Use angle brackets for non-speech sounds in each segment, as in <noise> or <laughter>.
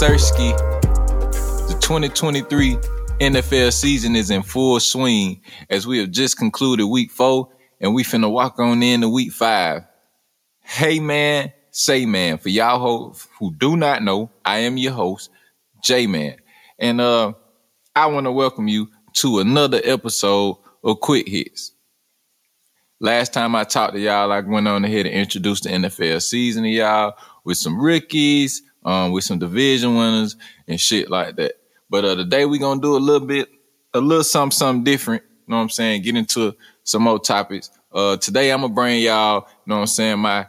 Sirski. The 2023 NFL season is in full swing as we have just concluded week four and we finna walk on into week five. Hey man, say man. For y'all who do not know, I am your host, J Man. And uh I want to welcome you to another episode of Quick Hits. Last time I talked to y'all, I went on ahead and introduced the NFL season to y'all with some rookies, um, with some division winners and shit like that. But uh, today we gonna do a little bit, a little something, something different. You know what I'm saying? Get into some more topics. Uh, today I'm gonna bring y'all, you know what I'm saying, my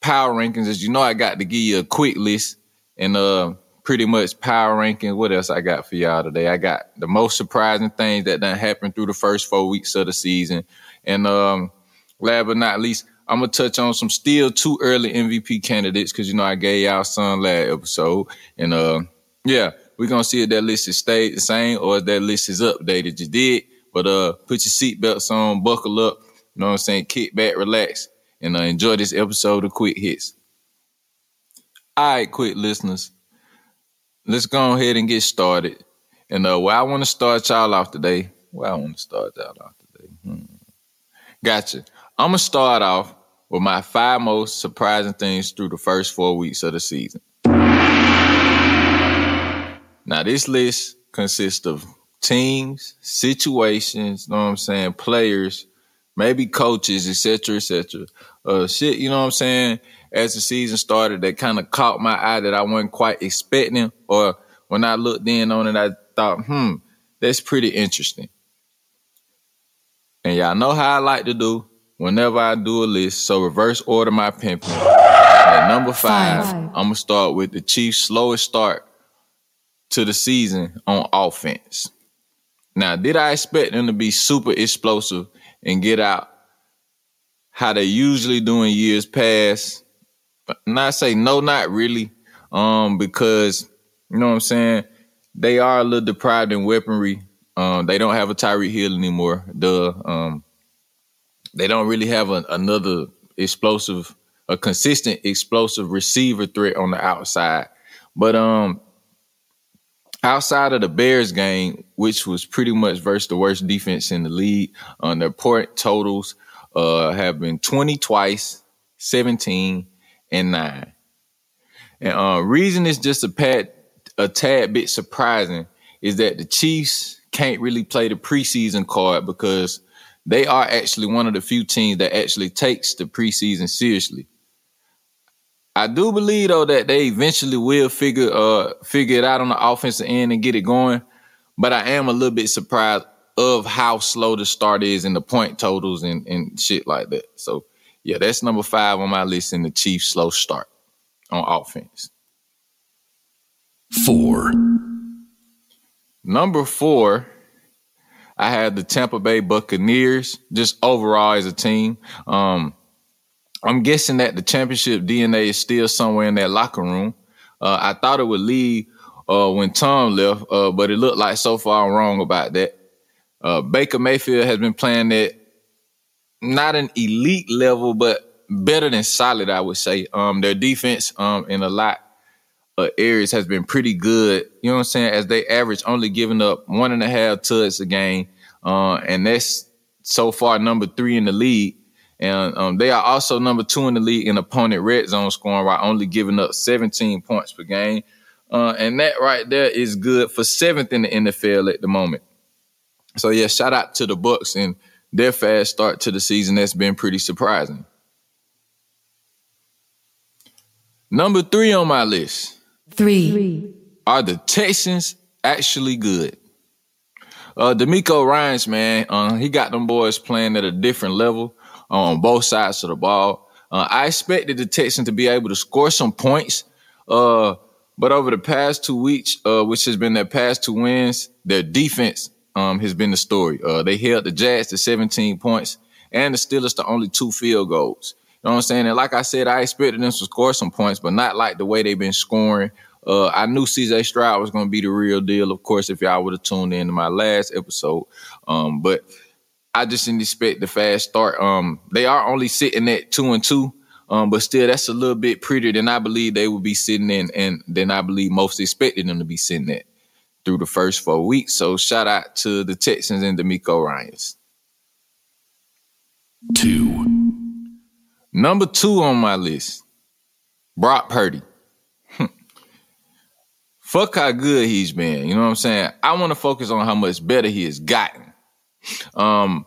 power rankings. As you know, I got to give you a quick list and uh pretty much power ranking. What else I got for y'all today? I got the most surprising things that done happened through the first four weeks of the season. And um, last but not least, I'm gonna touch on some still too early MVP candidates because you know I gave y'all some last episode, and uh, yeah, we're gonna see if that list is stayed the same or if that list is updated. You did, but uh, put your seatbelts on, buckle up. You know what I'm saying? Kick back, relax, and uh, enjoy this episode of Quick Hits. All right, quick listeners, let's go ahead and get started. And uh, where I want to start y'all off today, where I want to start y'all off today. Hmm. Gotcha. I'm gonna start off with my five most surprising things through the first four weeks of the season. Now, this list consists of teams, situations, know what I'm saying, players, maybe coaches, etc., etc. Uh, shit, you know what I'm saying, as the season started that kind of caught my eye that I wasn't quite expecting, or when I looked in on it, I thought, hmm, that's pretty interesting. And y'all know how I like to do whenever I do a list. So reverse order my pimping. At number five, five, I'm gonna start with the Chiefs' slowest start to the season on offense. Now, did I expect them to be super explosive and get out how they usually do in years past? Not say no, not really. Um, because you know what I'm saying, they are a little deprived in weaponry. Um, they don't have a Tyreek Hill anymore. Duh. Um, they don't really have a, another explosive, a consistent explosive receiver threat on the outside. But um, outside of the Bears game, which was pretty much versus the worst defense in the league, on um, their point totals uh, have been 20 twice, 17, and 9. And uh, reason is just a pat a tad bit surprising is that the Chiefs can't really play the preseason card because they are actually one of the few teams that actually takes the preseason seriously. I do believe though that they eventually will figure uh figure it out on the offensive end and get it going. But I am a little bit surprised of how slow the start is in the point totals and, and shit like that. So yeah, that's number five on my list in the Chiefs slow start on offense. Four. Number four I had the Tampa Bay Buccaneers just overall as a team. Um, I'm guessing that the championship DNA is still somewhere in that locker room. Uh, I thought it would leave uh, when Tom left, uh, but it looked like so far I'm wrong about that. Uh, Baker Mayfield has been playing at not an elite level, but better than solid, I would say. Um, their defense um, in a lot of areas has been pretty good. You know what I'm saying? As they average only giving up one and a half touchdowns a game, uh, and that's so far number three in the league. And um, they are also number two in the league in opponent red zone scoring while only giving up 17 points per game. Uh, and that right there is good for seventh in the NFL at the moment. So yeah, shout out to the Bucks and their fast start to the season. That's been pretty surprising. Number three on my list. Three. Are the Texans actually good? Uh, DeMeco Ryans, man, uh, he got them boys playing at a different level on both sides of the ball. Uh, I expected the Texans to be able to score some points, uh, but over the past two weeks, uh, which has been their past two wins, their defense um, has been the story. Uh, they held the Jags to 17 points and the Steelers to only two field goals. You know what I'm saying? And like I said, I expected them to score some points, but not like the way they've been scoring uh, I knew CJ Stroud was going to be the real deal, of course, if y'all would have tuned in to my last episode. Um, but I just didn't expect the fast start. Um, they are only sitting at two and two. Um, but still, that's a little bit prettier than I believe they would be sitting in, and than I believe most expected them to be sitting at through the first four weeks. So shout out to the Texans and DeMeco Ryans. Two. Number two on my list, Brock Purdy. Fuck how good he's been. You know what I'm saying? I want to focus on how much better he has gotten. Um,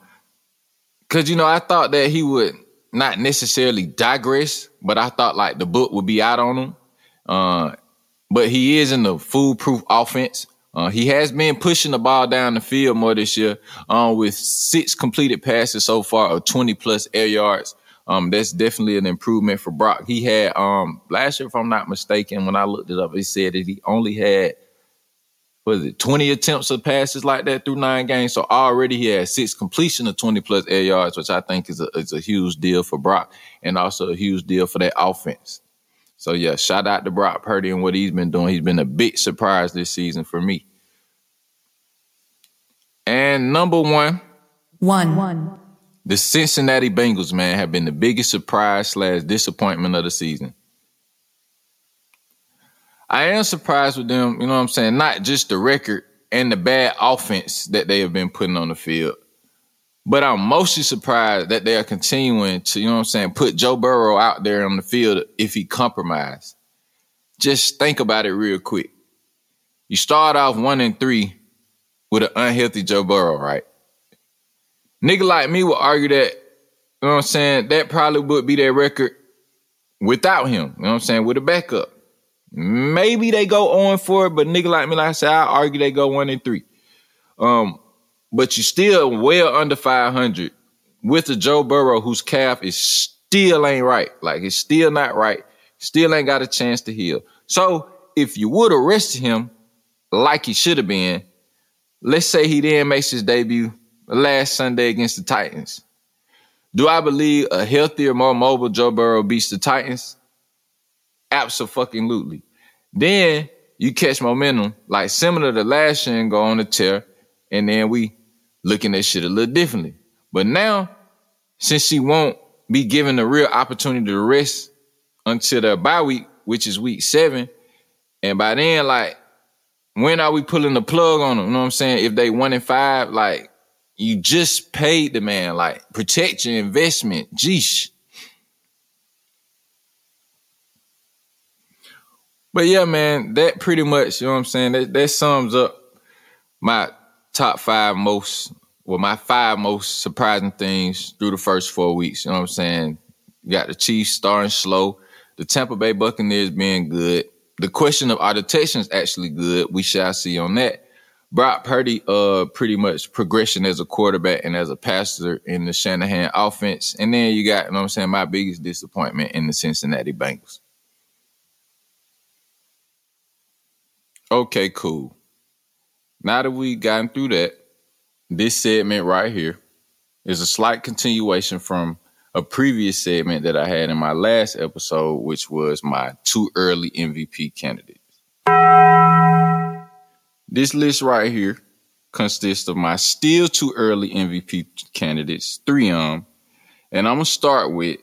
cause you know, I thought that he would not necessarily digress, but I thought like the book would be out on him. Uh, but he is in the foolproof offense. Uh, he has been pushing the ball down the field more this year, um, with six completed passes so far of 20 plus air yards. Um, that's definitely an improvement for Brock. He had um last year, if I'm not mistaken, when I looked it up, he said that he only had was it 20 attempts of passes like that through nine games. So already he had six completion of 20 plus air yards, which I think is a is a huge deal for Brock and also a huge deal for that offense. So yeah, shout out to Brock Purdy and what he's been doing. He's been a big surprise this season for me. And number one, one, one. The Cincinnati Bengals, man, have been the biggest surprise slash disappointment of the season. I am surprised with them, you know what I'm saying? Not just the record and the bad offense that they have been putting on the field, but I'm mostly surprised that they are continuing to, you know what I'm saying, put Joe Burrow out there on the field if he compromised. Just think about it real quick. You start off one and three with an unhealthy Joe Burrow, right? Nigga like me would argue that, you know what I'm saying, that probably would be their record without him. You know what I'm saying? With a backup. Maybe they go on for it, but nigga like me, like I said, I argue they go one and three. Um, but you still well under 500 with a Joe Burrow whose calf is still ain't right. Like it's still not right. Still ain't got a chance to heal. So if you would arrest him like he should have been, let's say he then makes his debut last Sunday against the Titans. Do I believe a healthier, more mobile Joe Burrow beats the Titans? Absolutely. Then you catch momentum, like similar to last year and go on a tear, and then we looking at shit a little differently. But now, since she won't be given the real opportunity to rest until the bye week, which is week seven, and by then, like, when are we pulling the plug on them? You know what I'm saying? If they one and five, like, you just paid the man, like protect your investment. Geesh. But yeah, man, that pretty much, you know what I'm saying? That, that sums up my top five most, well, my five most surprising things through the first four weeks. You know what I'm saying? You got the Chiefs starting slow, the Tampa Bay Buccaneers being good. The question of are the actually good? We shall see on that. Brock Purdy, uh, pretty much progression as a quarterback and as a passer in the Shanahan offense. And then you got, you know what I'm saying, my biggest disappointment in the Cincinnati Bengals. Okay, cool. Now that we've gotten through that, this segment right here is a slight continuation from a previous segment that I had in my last episode, which was my two early MVP candidates. This list right here consists of my still too early MVP candidates, three of them. And I'm going to start with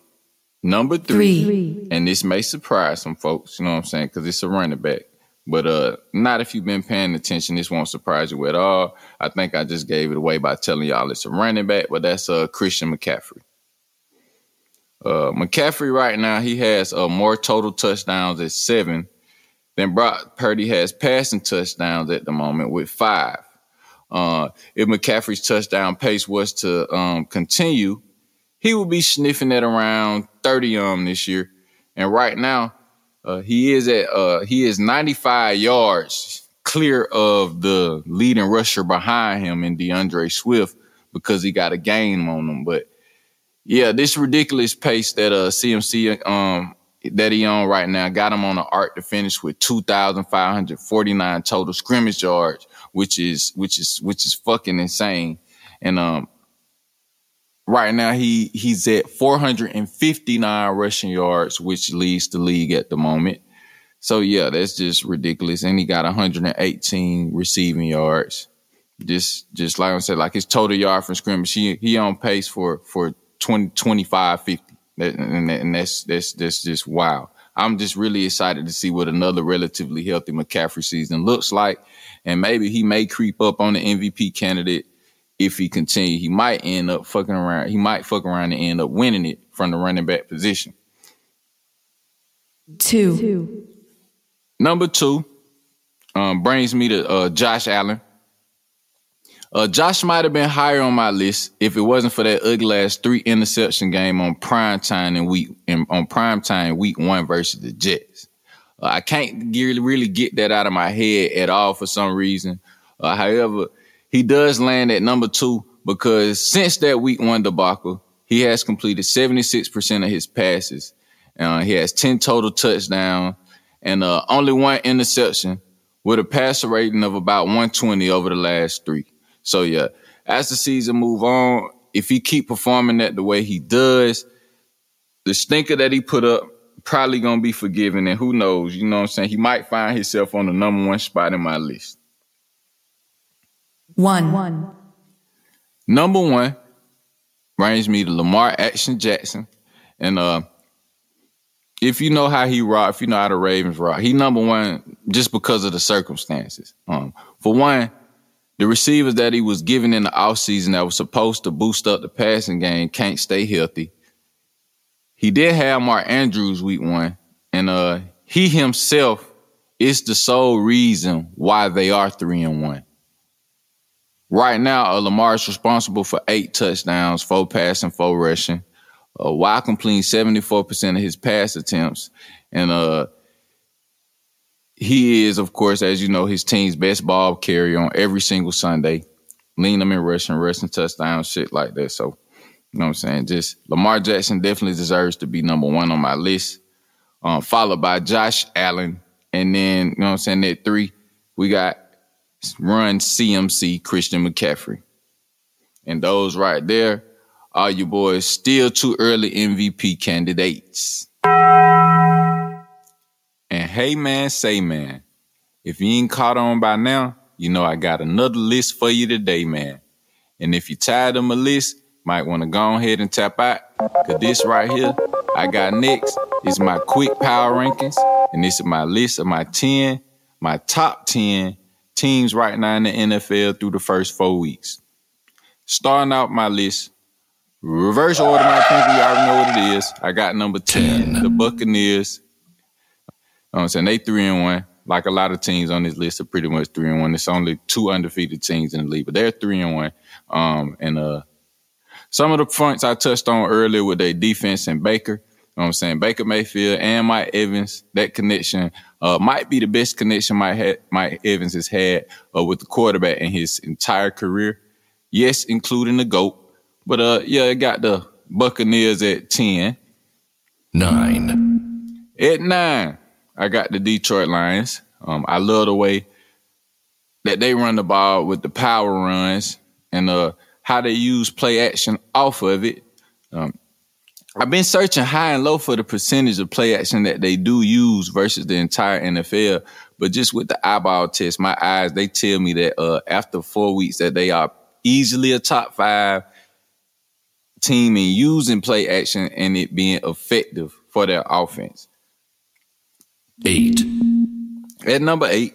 number three, three. And this may surprise some folks, you know what I'm saying? Because it's a running back. But uh, not if you've been paying attention. This won't surprise you at all. I think I just gave it away by telling y'all it's a running back, but that's uh, Christian McCaffrey. Uh, McCaffrey right now, he has uh, more total touchdowns at seven then Brock Purdy has passing touchdowns at the moment with five. Uh, if McCaffrey's touchdown pace was to um, continue, he will be sniffing at around 30 um this year. And right now, uh, he is at uh, he is 95 yards clear of the leading rusher behind him in D'Andre Swift because he got a game on him. But yeah, this ridiculous pace that uh CMC um that he on right now got him on the arc to finish with 2,549 total scrimmage yards, which is which is which is fucking insane. And um right now he he's at 459 rushing yards, which leads the league at the moment. So yeah, that's just ridiculous. And he got 118 receiving yards. Just just like I said, like his total yard from scrimmage, he he on pace for for 20, 25, 50 That, and, and that's that's that's just wow. I'm just really excited to see what another relatively healthy McCaffrey season looks like, and maybe he may creep up on the MVP candidate if he continue. He might end up fucking around. He might fuck around and end up winning it from the running back position. Two. Number two um, brings me to uh, Josh Allen. Uh, Josh might have been higher on my list if it wasn't for that ugly ass three interception game on prime time in week in, on prime time week one versus the Jets. Uh, I can't really get that out of my head at all for some reason. Uh, however, he does land at number two because since that week one debacle, he has completed 76% of his passes. Uh, he has 10 total touchdowns and uh, only one interception with a passer rating of about 120 over the last three. So yeah, as the season move on, if he keep performing that the way he does, the stinker that he put up probably gonna be forgiven. And who knows, you know what I'm saying? He might find himself on the number one spot in my list. One. One. Number one brings me to Lamar Action Jackson. And uh if you know how he rock, if you know how the Ravens rock, he number one just because of the circumstances. Um, for one, the receivers that he was given in the offseason that was supposed to boost up the passing game can't stay healthy. He did have Mark Andrews week one, and uh, he himself is the sole reason why they are three and one. Right now, uh, Lamar is responsible for eight touchdowns, four passing, four rushing, uh, while completing 74% of his pass attempts. And uh, he is, of course, as you know, his team's best ball carrier on every single Sunday. Lean them in rushing, rushing touchdowns, shit like that. So, you know what I'm saying? Just Lamar Jackson definitely deserves to be number one on my list. Um, followed by Josh Allen. And then, you know what I'm saying, at three, we got run CMC Christian McCaffrey. And those right there are your boys still too early MVP candidates. Hey man, say man, if you ain't caught on by now, you know I got another list for you today, man. And if you're tired of my list, might want to go ahead and tap out. Cause this right here, I got next is my quick power rankings. And this is my list of my 10, my top 10 teams right now in the NFL through the first four weeks. Starting out my list, reverse order my thinking, you already know what it is. I got number 10, 10. the Buccaneers I'm saying? They three and one. Like a lot of teams on this list are pretty much three and one. It's only two undefeated teams in the league, but they're three and one. Um, and uh, some of the points I touched on earlier with their defense and Baker. You know what I'm saying? Baker Mayfield and Mike Evans, that connection uh, might be the best connection Mike, ha- Mike Evans has had uh, with the quarterback in his entire career. Yes, including the GOAT. But uh, yeah, it got the Buccaneers at 10. Nine. At nine, I got the Detroit Lions. Um, I love the way that they run the ball with the power runs and uh, how they use play action off of it. Um, I've been searching high and low for the percentage of play action that they do use versus the entire NFL. But just with the eyeball test, my eyes, they tell me that uh, after four weeks that they are easily a top five team in using play action and it being effective for their offense eight. At number eight,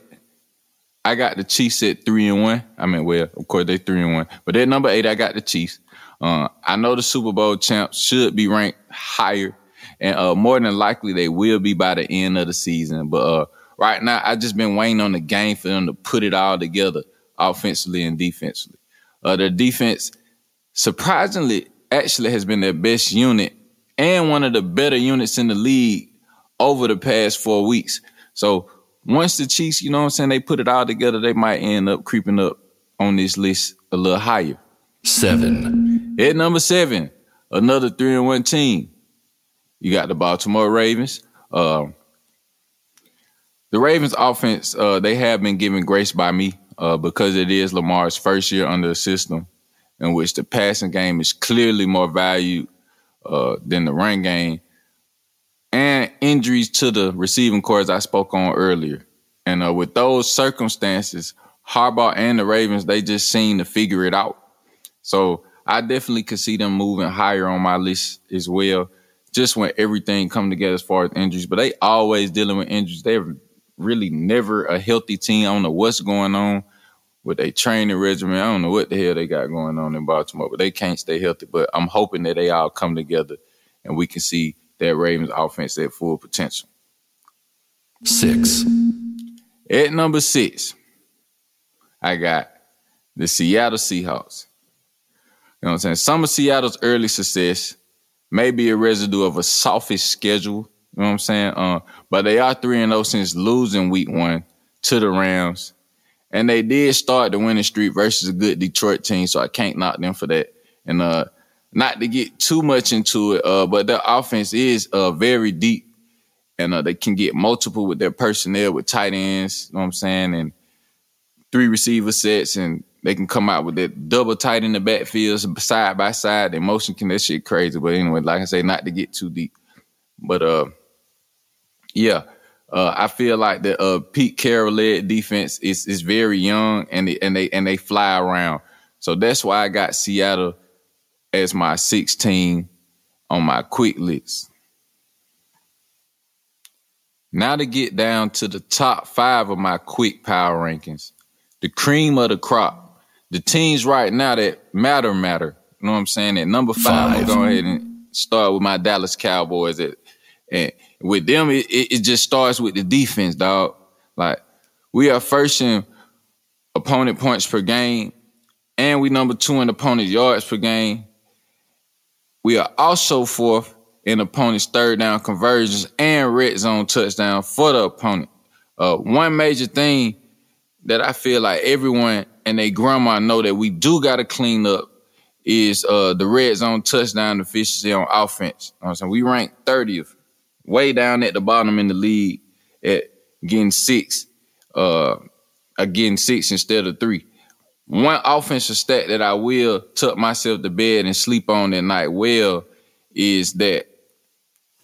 I got the Chiefs at three and one. I mean, well, of course they three and one, but at number eight, I got the Chiefs. Uh, I know the Super Bowl champs should be ranked higher, and uh, more than likely they will be by the end of the season. But uh, right now, I've just been waiting on the game for them to put it all together, offensively and defensively. Uh, their defense, surprisingly, actually has been their best unit and one of the better units in the league over the past four weeks. So once the Chiefs, you know what I'm saying, they put it all together, they might end up creeping up on this list a little higher. Seven. At number seven, another three and one team. You got the Baltimore Ravens. Uh, the Ravens offense, uh, they have been given grace by me uh, because it is Lamar's first year under a system in which the passing game is clearly more valued uh, than the run game and injuries to the receiving corps I spoke on earlier. And uh, with those circumstances, Harbaugh and the Ravens, they just seem to figure it out. So I definitely could see them moving higher on my list as well. just when everything come together as far as injuries. But they always dealing with injuries. They're really never a healthy team. I don't know what's going on with their training regimen. I don't know what the hell they got going on in Baltimore, but they can't stay healthy. But I'm hoping that they all come together and we can see that Ravens offense at full potential. Six. At number six, I got the Seattle Seahawks. You know what I'm saying? Some of Seattle's early success may be a residue of a softish schedule. You know what I'm saying? Uh, but they are 3 and 0 since losing week one to the Rams. And they did start the winning streak versus a good Detroit team, so I can't knock them for that. And uh, not to get too much into it, uh, but their offense is uh, very deep and uh, they can get multiple with their personnel with tight ends, you know what I'm saying, and three receiver sets, and they can come out with that double tight in the backfield, side by side. The motion can that shit crazy. But anyway, like I say, not to get too deep. But uh yeah. Uh, I feel like the uh, Pete Carroll led defense is is very young and they, and they and they fly around. So that's why I got Seattle as my 16 on my quick list. Now to get down to the top five of my quick power rankings, the cream of the crop, the teams right now that matter matter. You know what I'm saying? At number five, i I'm go ahead and start with my Dallas Cowboys. At, and with them, it, it just starts with the defense, dog. Like we are first in opponent points per game, and we number two in opponent yards per game. We are also fourth in opponent's third down conversions and red zone touchdown for the opponent. Uh, one major thing that I feel like everyone and their grandma know that we do got to clean up is uh, the red zone touchdown efficiency on offense. You know I'm saying we rank 30th, way down at the bottom in the league at getting six, uh, getting six instead of three. One offensive stat that I will tuck myself to bed and sleep on at night well is that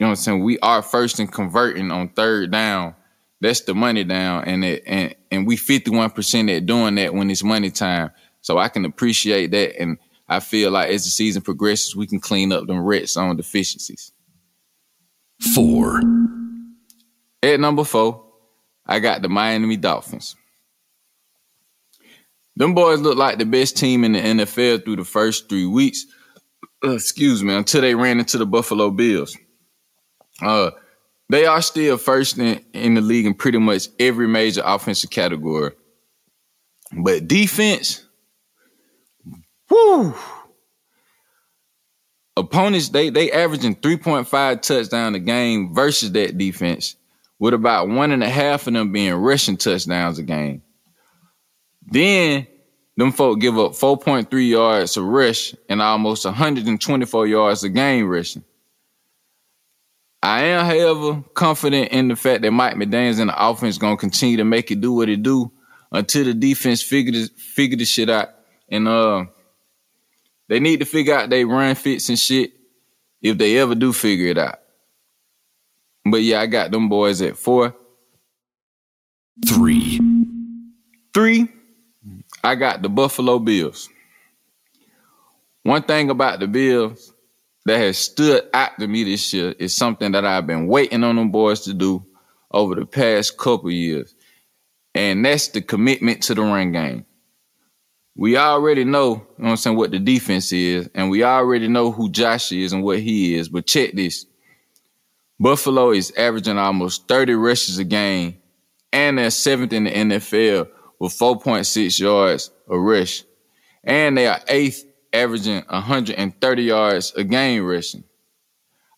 you know what I'm saying? We are first in converting on third down. That's the money down. And it, and and we 51% at doing that when it's money time. So I can appreciate that. And I feel like as the season progresses, we can clean up them red zone deficiencies. Four. At number four, I got the Miami Dolphins. Them boys look like the best team in the NFL through the first three weeks. <clears throat> Excuse me, until they ran into the Buffalo Bills. Uh, they are still first in, in the league in pretty much every major offensive category. But defense, whoo. Opponents, they they averaging 3.5 touchdown a game versus that defense, with about one and a half of them being rushing touchdowns a game. Then them folk give up 4.3 yards a rush and almost 124 yards a game rushing. I am, however, confident in the fact that Mike McDaniels and the offense gonna continue to make it do what it do until the defense figure this, figure the shit out. And uh, they need to figure out they run fits and shit if they ever do figure it out. But yeah, I got them boys at four. Three. Three, I got the Buffalo Bills. One thing about the Bills, that has stood out to me this year is something that I've been waiting on them boys to do over the past couple years. And that's the commitment to the run game. We already know, you know what I'm saying, what the defense is, and we already know who Josh is and what he is. But check this. Buffalo is averaging almost 30 rushes a game, and they're seventh in the NFL with 4.6 yards a rush. And they are eighth averaging 130 yards a game rushing.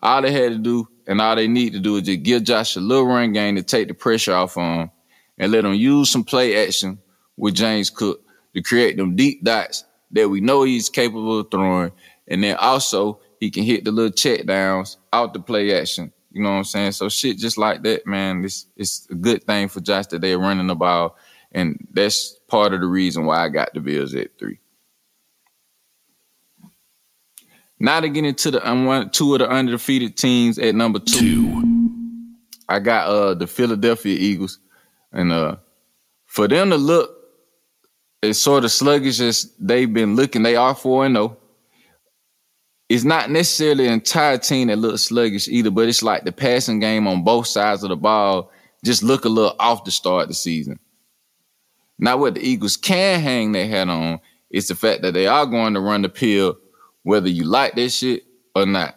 All they had to do and all they need to do is just give Josh a little run game to take the pressure off on him and let him use some play action with James Cook to create them deep dots that we know he's capable of throwing. And then also he can hit the little check downs out the play action. You know what I'm saying? So shit just like that, man. It's it's a good thing for Josh that they're running the ball. And that's part of the reason why I got the Bills at three. Now to get into the um, one, two of the undefeated teams at number two. two. I got uh the Philadelphia Eagles, and uh for them to look as sort of sluggish as they've been looking, they are four and zero. Oh. it's not necessarily an entire team that looks sluggish either, but it's like the passing game on both sides of the ball just look a little off to start of the season. Now, what the Eagles can hang their hat on is the fact that they are going to run the pill, whether you like that shit or not.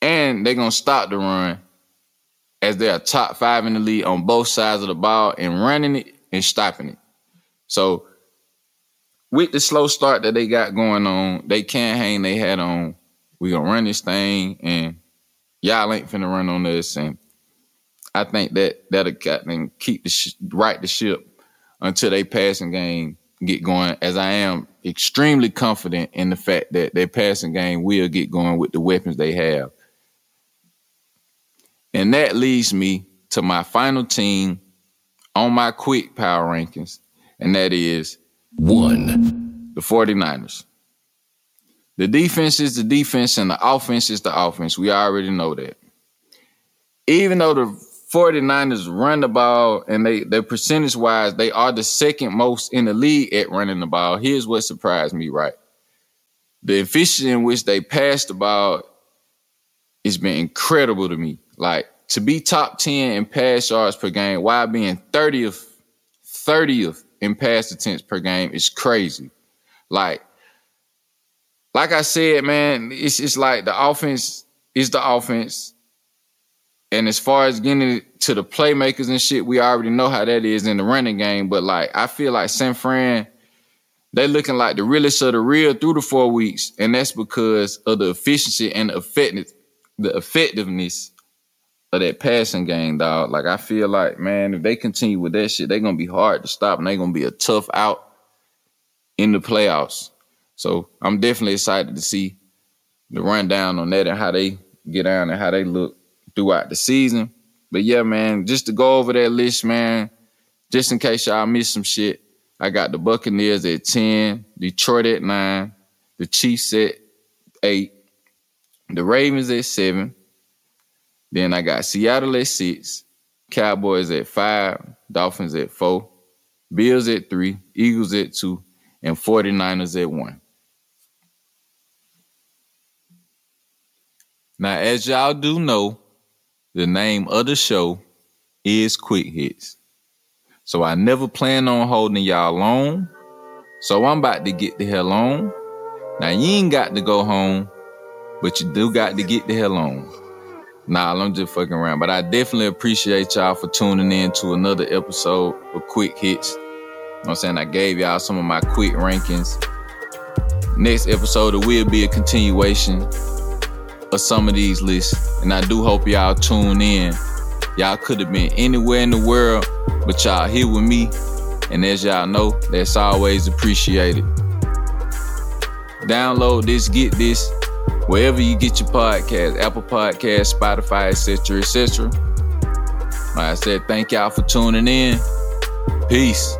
And they're going to stop the run as they are top five in the league on both sides of the ball and running it and stopping it. So, with the slow start that they got going on, they can't hang their hat on. We're going to run this thing and y'all ain't finna run on this. And I think that that'll keep the sh- right the ship until they passing game get going. As I am extremely confident in the fact that their passing game will get going with the weapons they have. And that leads me to my final team on my quick power rankings, and that is one, the 49ers. The defense is the defense and the offense is the offense. We already know that. Even though the 49ers run the ball and they their percentage wise, they are the second most in the league at running the ball. Here's what surprised me, right? The efficiency in which they pass the ball has been incredible to me. Like to be top 10 in pass yards per game while being 30th, 30th in pass attempts per game is crazy. Like, like I said, man, it's it's like the offense is the offense and as far as getting to the playmakers and shit, we already know how that is in the running game. But like, I feel like San Fran, they looking like the realest of the real through the four weeks, and that's because of the efficiency and the effectiveness, the effectiveness of that passing game, dog. Like, I feel like, man, if they continue with that shit, they're gonna be hard to stop, and they're gonna be a tough out in the playoffs. So I'm definitely excited to see the rundown on that and how they get down and how they look throughout the season. But yeah, man, just to go over that list, man, just in case y'all missed some shit, I got the Buccaneers at 10, Detroit at 9, the Chiefs at 8, the Ravens at 7. Then I got Seattle at 6, Cowboys at 5, Dolphins at 4, Bills at 3, Eagles at 2, and 49ers at 1. Now, as y'all do know, the name of the show is Quick Hits. So I never plan on holding y'all long. So I'm about to get the hell on. Now you ain't got to go home, but you do got to get the hell on. Nah, I'm just fucking around. But I definitely appreciate y'all for tuning in to another episode of Quick Hits. You know I'm saying? I gave y'all some of my quick rankings. Next episode it will be a continuation of some of these lists, and I do hope y'all tune in. Y'all could have been anywhere in the world, but y'all here with me, and as y'all know, that's always appreciated. Download this, get this, wherever you get your podcast, Apple Podcast, Spotify, etc., etc. Like I said, thank y'all for tuning in. Peace.